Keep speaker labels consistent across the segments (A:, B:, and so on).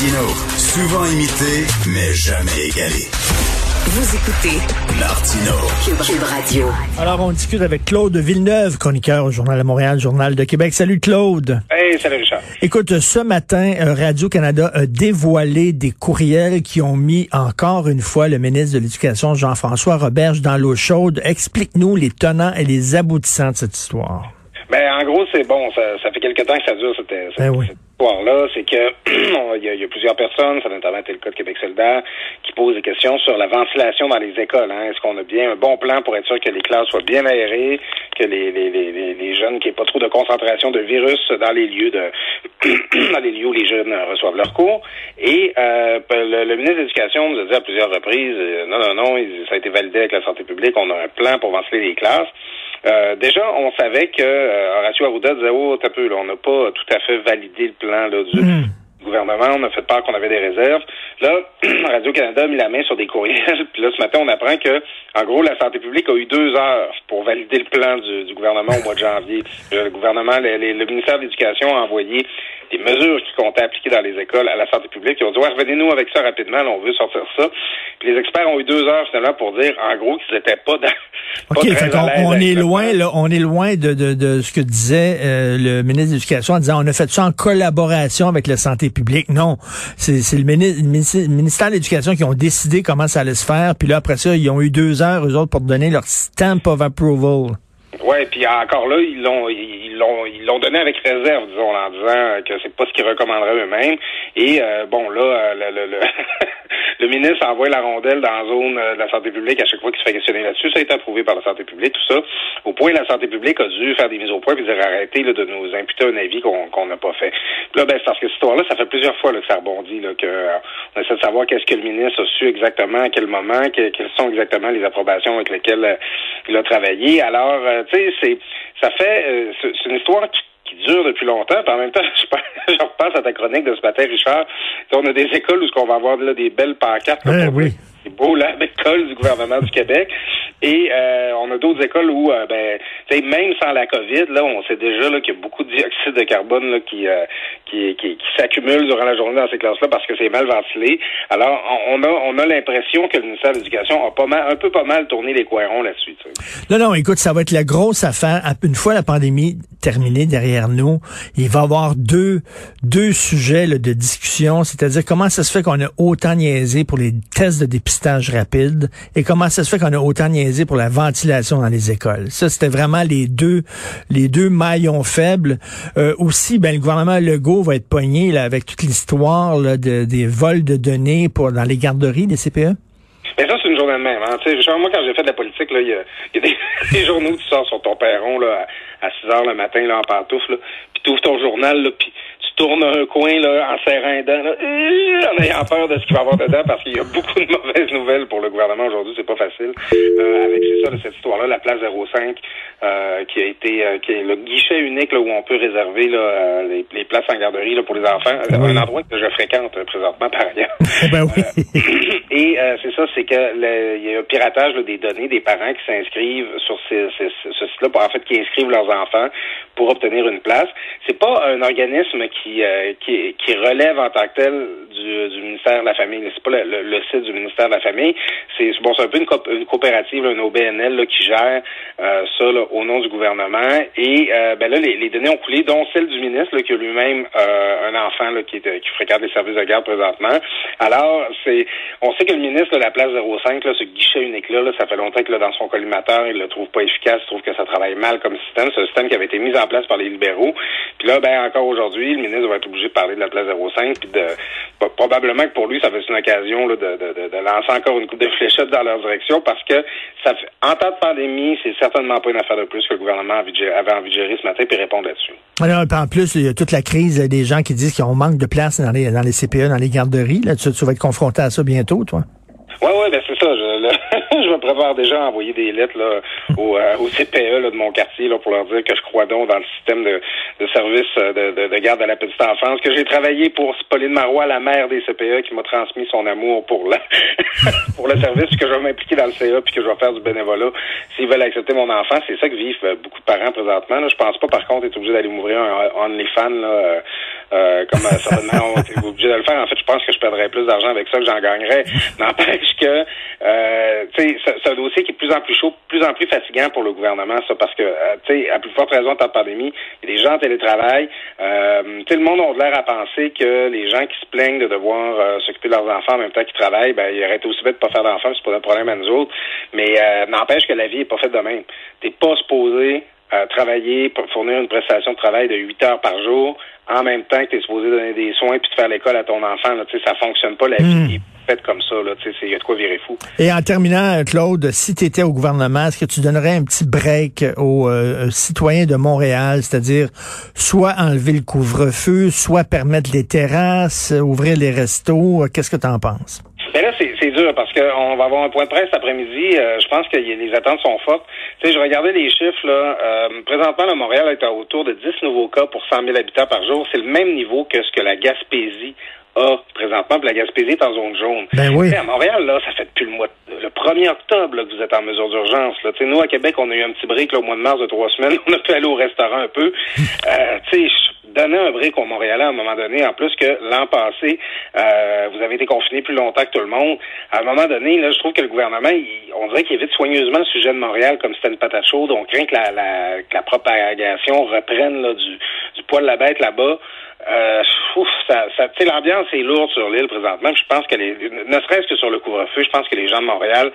A: Martino, souvent imité, mais jamais égalé.
B: Vous écoutez
A: Martino.
B: Cube Radio.
C: Alors, on discute avec Claude Villeneuve, chroniqueur au Journal de Montréal, Journal de Québec. Salut Claude.
D: Hey, salut Richard.
C: Écoute, ce matin, euh, Radio-Canada a dévoilé des courriels qui ont mis encore une fois le ministre de l'Éducation, Jean-François Roberge, dans l'eau chaude. Explique-nous les tenants et les aboutissants de cette histoire.
D: Ben, en gros, c'est bon, ça, ça fait quelque temps que ça dure, cette, cette,
C: Ben oui.
D: cette histoire-là. C'est que il y, y a plusieurs personnes, ça a notamment été le cas de Québec solidaire, qui posent des questions sur la ventilation dans les écoles. Hein. Est-ce qu'on a bien un bon plan pour être sûr que les classes soient bien aérées, que les, les, les, les, jeunes, qu'il n'y ait pas trop de concentration de virus dans les lieux de dans les lieux où les jeunes reçoivent leurs cours? Et euh, le, le ministre de l'Éducation nous a dit à plusieurs reprises, euh, non, non, non, ça a été validé avec la santé publique, on a un plan pour ventiler les classes. Euh, déjà, on savait que euh, Horacio Arruda disait oh t'as peu, là, on n'a pas tout à fait validé le plan là, du gouvernement, on a fait peur qu'on avait des réserves. Là, Radio Canada a mis la main sur des courriels, puis là ce matin on apprend que en gros la santé publique a eu deux heures pour valider le plan du, du gouvernement au mois de janvier. Euh, Le gouvernement, le, le- le ministère de l'Éducation a envoyé des mesures qui comptaient appliquer dans les écoles à la santé publique. Ils ont dit ouais, revenez-nous avec ça rapidement, là, on veut sortir ça. Puis les experts ont eu deux heures finalement pour dire en gros qu'ils n'étaient pas dans pas
C: OK,
D: très
C: fait
D: à
C: qu'on-
D: l'aise
C: on, est
D: le
C: loin, là, on est loin de, de, de ce que disait euh, le ministre de l'Éducation en disant on a fait ça en collaboration avec la santé publique. Non, c'est c'est le, le ministère de l'Éducation qui ont décidé comment ça allait se faire. Puis là, après ça, ils ont eu deux heures, eux autres, pour donner leur stamp of approval.
D: Ouais, puis encore là, ils l'ont ils l'ont ils l'ont donné avec réserve, disons, en disant que c'est pas ce qu'ils recommanderaient eux-mêmes. Et euh, bon là, euh, le, le, le, le ministre envoie la rondelle dans la zone euh, de la santé publique à chaque fois qu'il se fait questionner là-dessus. Ça a été approuvé par la santé publique, tout ça. Au point, la santé publique a dû faire des mises au point et dire arrêtez là, de nous imputer un avis qu'on qu'on n'a pas fait. Là, ben, c'est parce que cette histoire-là, ça fait plusieurs fois là, que ça rebondit, là, que euh, on essaie de savoir qu'est-ce que le ministre a su exactement, à quel moment, que- quelles sont exactement les approbations avec lesquelles il a travaillé. Alors, tu sais, c'est ça fait euh, c'est une histoire qui qui dure depuis longtemps. Puis en même temps, je, pense- je repasse à ta chronique de ce matin, Richard. Tu sais, On a des écoles où ce qu'on va avoir là, des belles pancartes.
C: Eh oui.
D: c'est beau là, l'école du gouvernement du Québec. Et euh, on a d'autres écoles où, euh, ben, même sans la COVID, là, on sait déjà qu'il y a beaucoup de dioxyde de carbone là, qui, euh, qui, qui, qui s'accumule durant la journée dans ces classes-là parce que c'est mal ventilé. Alors, on a, on a l'impression que le ministère de l'Éducation a pas mal, un peu pas mal tourné les coins ronds là-dessus.
C: Non, non, écoute, ça va être la grosse affaire. Une fois la pandémie terminée derrière nous, il va y avoir deux, deux sujets de discussion, c'est-à-dire comment ça se fait qu'on a autant niaisé pour les tests de dépistage rapide et comment ça se fait qu'on a autant niaisé pour la ventilation dans les écoles. Ça, c'était vraiment les deux, les deux maillons faibles. Euh, aussi, ben, le gouvernement Legault va être pogné là, avec toute l'histoire des vols de données pour dans les garderies des CPE.
D: Mais ça, c'est une journée de même. Hein. Richard, moi, quand j'ai fait de la politique, il y a, des, des journaux tu sors sur ton perron là, à, à 6 heures le matin là, en pantoufle, puis tu ouvres ton journal, puis tu tournes un coin là, en serrant un dent, là, euh, en ayant peur de ce qu'il va y avoir dedans, parce qu'il y a beaucoup de mauvaises nouvelles pour le gouvernement aujourd'hui, c'est pas facile. Euh, avec c'est ça, de cette histoire-là, la place 05, euh, qui a été euh, qui est le guichet unique là, où on peut réserver là, euh, les, les places en garderie là, pour les enfants.
C: Oui.
D: Un endroit que je fréquente présentement par ailleurs.
C: Eh ben oui.
D: Et euh, c'est ça, c'est que il y a un piratage là, des données des parents qui s'inscrivent sur ces, ces- ce ce site-là, pour- en fait, qui inscrivent leurs enfants pour obtenir une place. C'est pas un organisme qui, euh, qui qui relève en tant que tel du, du ministère de la Famille. C'est pas le, le- site du ministère de la Famille. C'est bon, c'est un peu une, coop- une coopérative, là, une OBNL là, qui gère euh, ça là, au nom du gouvernement. Et euh, ben là, les, les données ont coulé, dont celle du ministre là, qui a lui-même euh, un enfant là, qui, est, qui fréquente les services de garde présentement. Alors, c'est on sait que le ministre de la place 05, là, ce guichet unique-là, là, ça fait longtemps que là, dans son collimateur, il le trouve pas efficace, il trouve que ça travaille mal comme système. C'est un système qui avait été mis en place par les libéraux. Puis là, ben encore aujourd'hui, le ministre va être obligé de parler de la place 05, puis de probablement que pour lui, ça va être une occasion là, de, de, de, lancer encore une coupe de fléchettes dans leur direction parce que ça fait, en temps de pandémie, c'est certainement pas une affaire de plus que le gouvernement avait envie de gérer- ce matin puis répondre là-dessus.
C: Alors, en plus, il y a toute la crise des gens qui disent qu'on manque de place dans les, dans les CPE, dans les garderies. Là, tu, tu vas être confronté à ça bientôt, toi.
D: Oui, oui, ben c'est ça. Je, là, je me prépare déjà envoyer des lettres là, au, euh, au CPE là, de mon quartier là, pour leur dire que je crois donc dans le système de, de service euh, de, de, de garde à la petite enfance, que j'ai travaillé pour Pauline Marois, la mère des CPE, qui m'a transmis son amour pour la pour le service, que je vais m'impliquer dans le CA, puis que je vais faire du bénévolat s'ils veulent accepter mon enfant. C'est ça que vivent euh, beaucoup de parents présentement. Là. Je pense pas, par contre, être obligé d'aller m'ouvrir un OnlyFans là, euh, comme euh, certainement on est obligé de le faire. En fait, je pense que je perdrais plus d'argent avec ça que j'en gagnerais. N'empêche que, euh, tu sais, c'est un dossier qui est de plus en plus chaud, plus en plus fatigant pour le gouvernement, ça, parce que, euh, à plus forte raison en temps de pandémie, il y a des gens en télétravail. Euh, sais, le monde a l'air à penser que les gens qui se plaignent de devoir s'occuper de leurs enfants en même temps qu'ils travaillent, ben, ils auraient aussi bête de pas faire d'enfants, c'est pas un problème à nous autres. Mais n'empêche que la vie est pas faite de même. T'es pas supposé travailler pour fournir une prestation de travail de 8 heures par jour en même temps que tu es supposé donner des soins puis de faire l'école à ton enfant. Là, ça fonctionne pas, la vie hmm. est faite comme ça. Il y a de quoi virer fou.
C: Et en terminant, Claude, si tu étais au gouvernement, est-ce que tu donnerais un petit break aux euh, citoyens de Montréal, c'est-à-dire soit enlever le couvre-feu, soit permettre les terrasses, ouvrir les restos? Qu'est-ce que tu en penses?
D: Ben là, c'est dur parce qu'on va avoir un point de presse après-midi. Euh, je pense que les attentes sont fortes. Tu sais, je regardais les chiffres, là. Euh, présentement, le Montréal est à autour de 10 nouveaux cas pour 100 000 habitants par jour. C'est le même niveau que ce que la Gaspésie a présentement. Puis la Gaspésie est en zone jaune.
C: Ben oui.
D: à Montréal, là, ça fait depuis le mois 1er octobre là, que vous êtes en mesure d'urgence. Nous, à Québec, on a eu un petit break là, au mois de mars de trois semaines. On a pu aller au restaurant un peu. euh, tu sais, donner un break aux Montréalais à un moment donné, en plus que l'an passé, euh, vous avez été confinés plus longtemps que tout le monde. À un moment donné, là, je trouve que le gouvernement, on dirait qu'il évite soigneusement le sujet de Montréal comme c'était une patate chaude. On craint que la, la, que la propagation reprenne là, du, du poil de la bête là-bas. Euh, ouf, ça, ça l'ambiance est lourde sur l'île présentement. Je pense que les, ne serait-ce que sur le couvre-feu, je pense que les gens de Montréal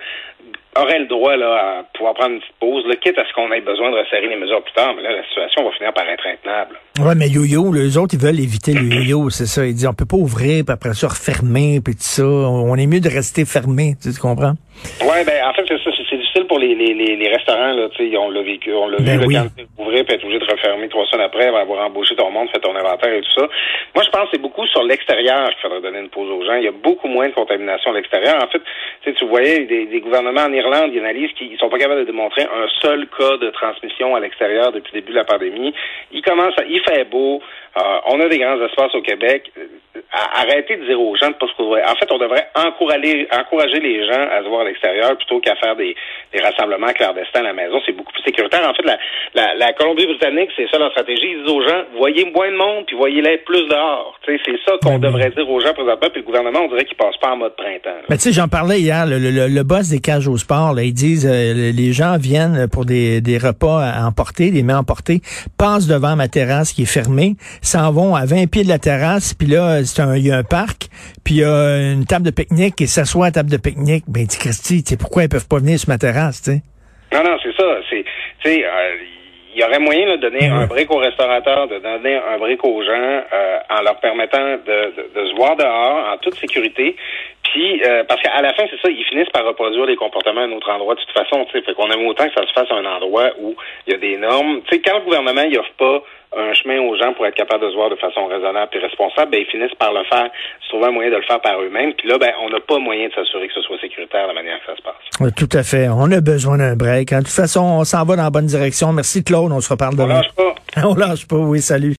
D: aurait le droit là, à pouvoir prendre une petite pause, là, quitte à ce qu'on ait besoin de resserrer les mesures plus tard, mais là, la situation va finir par être intenable.
C: Ouais, mais yo-yo, les autres, ils veulent éviter le yo-yo, c'est ça. Ils disent, on peut pas ouvrir, puis après ça, refermer, puis tout ça. On est mieux de rester fermé, tu comprends?
D: Ouais, ben, en fait, c'est ça. C'est difficile pour les, les, les, restaurants, là, tu sais, on l'a vécu, on l'a ben vu, oui. quand ouvrir, puis être obligé de refermer trois semaines après, avoir embauché ton monde, fait ton inventaire et tout ça. Moi, je pense que c'est beaucoup sur l'extérieur qu'il faudrait donner une pause aux gens. Il y a beaucoup moins de contamination à l'extérieur. En fait, tu voyais des, des gouvernements en Irlande, ils analysent qu'ils sont pas capables de démontrer un seul cas de transmission à l'extérieur depuis le début de la pandémie. Il commence, à, il fait beau, euh, on a des grands espaces au Québec. Arrêtez de dire aux gens de pas se couvrir. En fait, on devrait encourager, encourager les gens à se voir à l'extérieur plutôt qu'à faire des, des rassemblements clandestins à la maison. C'est beaucoup plus sécuritaire. En fait, la, la, la Colombie-Britannique, c'est ça leur stratégie. Ils disent aux gens, voyez moins de monde, puis voyez-les plus dehors. C'est ça qu'on devrait dire aux gens présentement. Puis le gouvernement, on dirait qu'il passe pas en mode printemps.
C: Mais tu sais, j'en parlais hier. Le, le, le, boss des cages au sport, là, ils disent, euh, les gens viennent pour des, des repas à emporter, des mets emportés, passent devant ma terrasse qui est fermée, s'en vont à 20 pieds de la terrasse, puis là, il y a un parc, puis il y a une table de pique-nique et s'assoit à la table de pique-nique. Ben, dit Christy, tu sais, pourquoi ils peuvent pas venir sur ma terrasse, tu sais?
D: Non, non, c'est ça. C'est, tu sais, euh, il y aurait moyen de donner un break aux restaurateurs, de donner un break aux gens euh, en leur permettant de, de, se voir dehors en toute sécurité. Puis euh, parce qu'à la fin, c'est ça, ils finissent par reproduire des comportements à un autre endroit de toute façon. Fait qu'on aime autant que ça se fasse à un endroit où il y a des normes. Tu sais, quand le gouvernement il offre pas un chemin aux gens pour être capable de se voir de façon raisonnable et responsable, ben, ils finissent par le faire, se trouver un moyen de le faire par eux-mêmes. Puis là, ben, on n'a pas moyen de s'assurer que ce soit sécuritaire de la manière que ça se passe.
C: tout à fait. On a besoin d'un break. De toute façon, on s'en va dans la bonne direction. Merci Claude. On se reparle demain.
D: On lâche pas.
C: on lâche pas. Oui, salut.